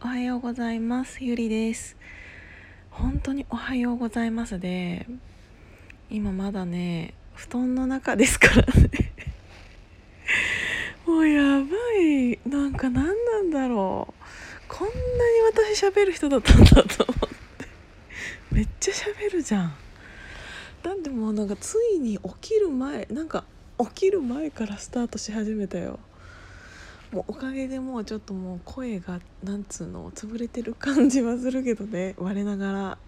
おはようございます。ゆりです。本当におはようございますで今まだね布団の中ですからね。もうやばい。なんか何なんだろう。こんなに私喋る人だったんだと思って。めっちゃ喋るじゃん。だってもうなんかついに起きる前なんか起きる前からスタートし始めたよ。もうおかげでもうちょっともう声がなんつうの潰れてる感じはするけどね。我ながら。ま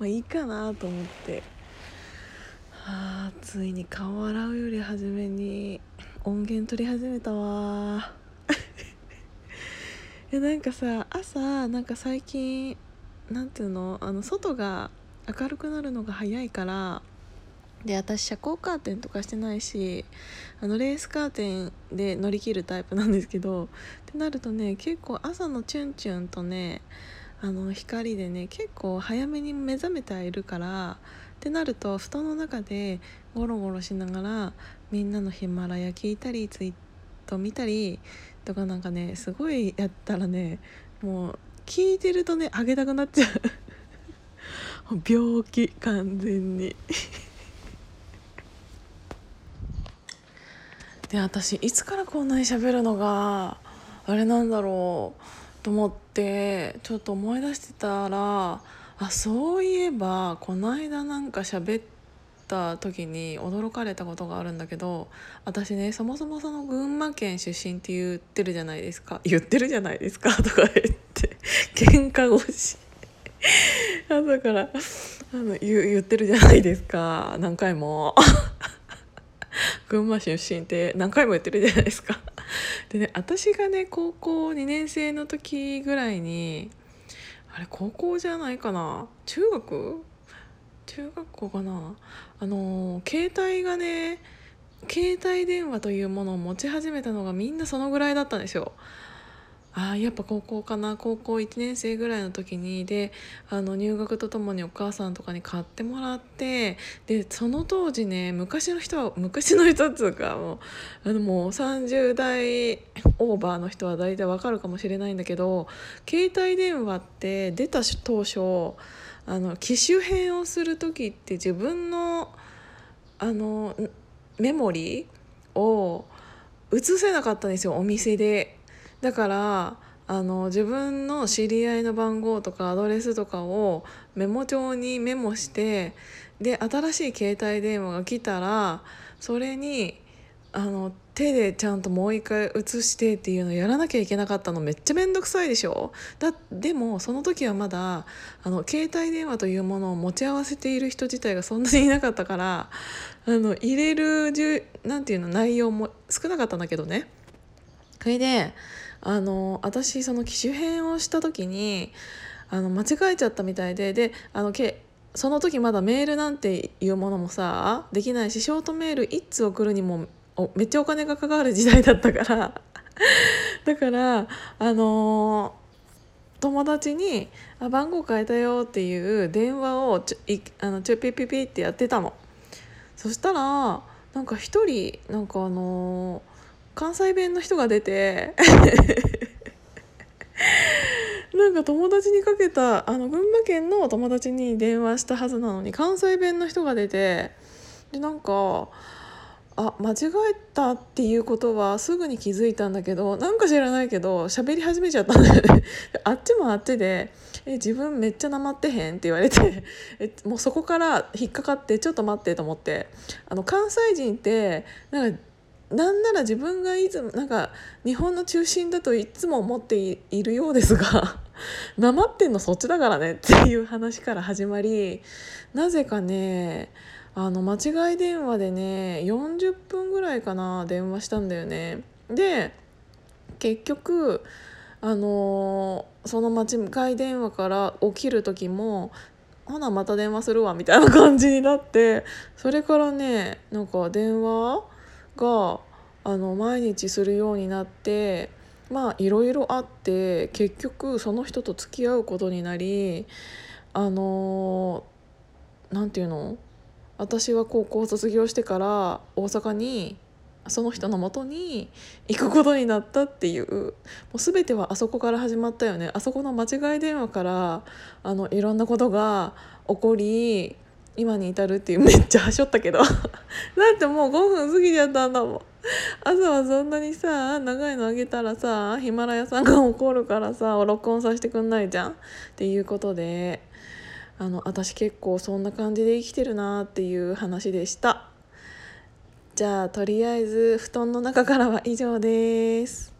あいいかなと思って。はあついに顔洗うより初めに音源取り始めたわ。いやなんかさ朝なんか最近なんていうの？あの外が明るくなるのが早いからで私遮光カーテンとかしてないしあのレースカーテンで乗り切るタイプなんですけどってなるとね結構朝のチュンチュンとねあの光でね結構早めに目覚めてはいるからってなると布団の中でゴロゴロしながらみんなのヒマラヤ聞いたりツイート見たりとかなんかねすごいやったらねもう聞いてるとねあげたくなっちゃう 病気完全に。で私いつからこんなに喋るのがあれなんだろうと思ってちょっと思い出してたらあそういえばこの間なんか喋った時に驚かれたことがあるんだけど私ねそもそもその群馬県出身って言ってるじゃないですか。言ってるじゃないですか とか言って喧嘩腰。朝からあの言言ってるじゃないですか。何回も。群馬出身って何回も言ってるじゃないですか。でね私がね高校2年生の時ぐらいにあれ高校じゃないかな？中学？中学校かな？あの携帯がね携帯電話というものを持ち始めたのがみんなそのぐらいだったんですよ。あやっぱ高校かな高校1年生ぐらいの時にであの入学とともにお母さんとかに買ってもらってでその当時ね昔の人は昔の人っつうかもうあのもう30代オーバーの人は大体わかるかもしれないんだけど携帯電話って出た当初あの機種変をする時って自分のあのメモリーを移せなかったんですよお店で。だからあの自分の知り合いの番号とかアドレスとかをメモ帳にメモしてで新しい携帯電話が来たらそれにあの手でちゃんともう一回写してっていうのをやらなきゃいけなかったのめっちゃ面倒くさいでしょ？だでもその時はまだあの携帯電話というものを持ち合わせている人自体がそんなにいなかったからあの入れる何て言うの内容も少なかったんだけどね。それであの私その機種変をした時にあの間違えちゃったみたいでであのけその時まだメールなんていうものもさできないしショートメール1通送るにもめっちゃお金がかかる時代だったから だからあの友達にあ「番号変えたよ」っていう電話をちょいあのちょピピピってやってたの。そしたらなんか一人なんかあのー関西弁の人が出て なんか友達にかけたあの群馬県の友達に電話したはずなのに関西弁の人が出てでなんかあ間違えたっていうことはすぐに気づいたんだけどなんか知らないけど喋り始めちゃったんだよね あっちもあっちで「え自分めっちゃなまってへん?」って言われてえもうそこから引っかかってちょっと待ってと思ってあの関西人ってなんかなんなら自分がいつもなんか日本の中心だといつも思っているようですが なまってんのそっちだからねっていう話から始まりなぜかねあの間違い電話でね40分ぐらいかな電話したんだよね。で結局あのその間違い電話から起きる時もほなまた電話するわみたいな感じになってそれからねなんか電話があの毎日するようになってまあいろいろあって結局その人と付き合うことになりあの何て言うの？私は高校を卒業してから大阪にその人のもとに行くことになったっていう。もう全てはあそこから始まったよね。あそこの間違い電話からあのいろんなことが起こり今に至るっていうめっちゃはしょったけど。だってもう5分過ぎちゃったんだもん。朝はそんなにさ長いのあげたらさヒマラヤさんが怒るからさ録音させてくんないじゃん。っていうことであの私結構そんな感じで生きてるなっていう話でした。じゃあとりあえず布団の中からは以上です。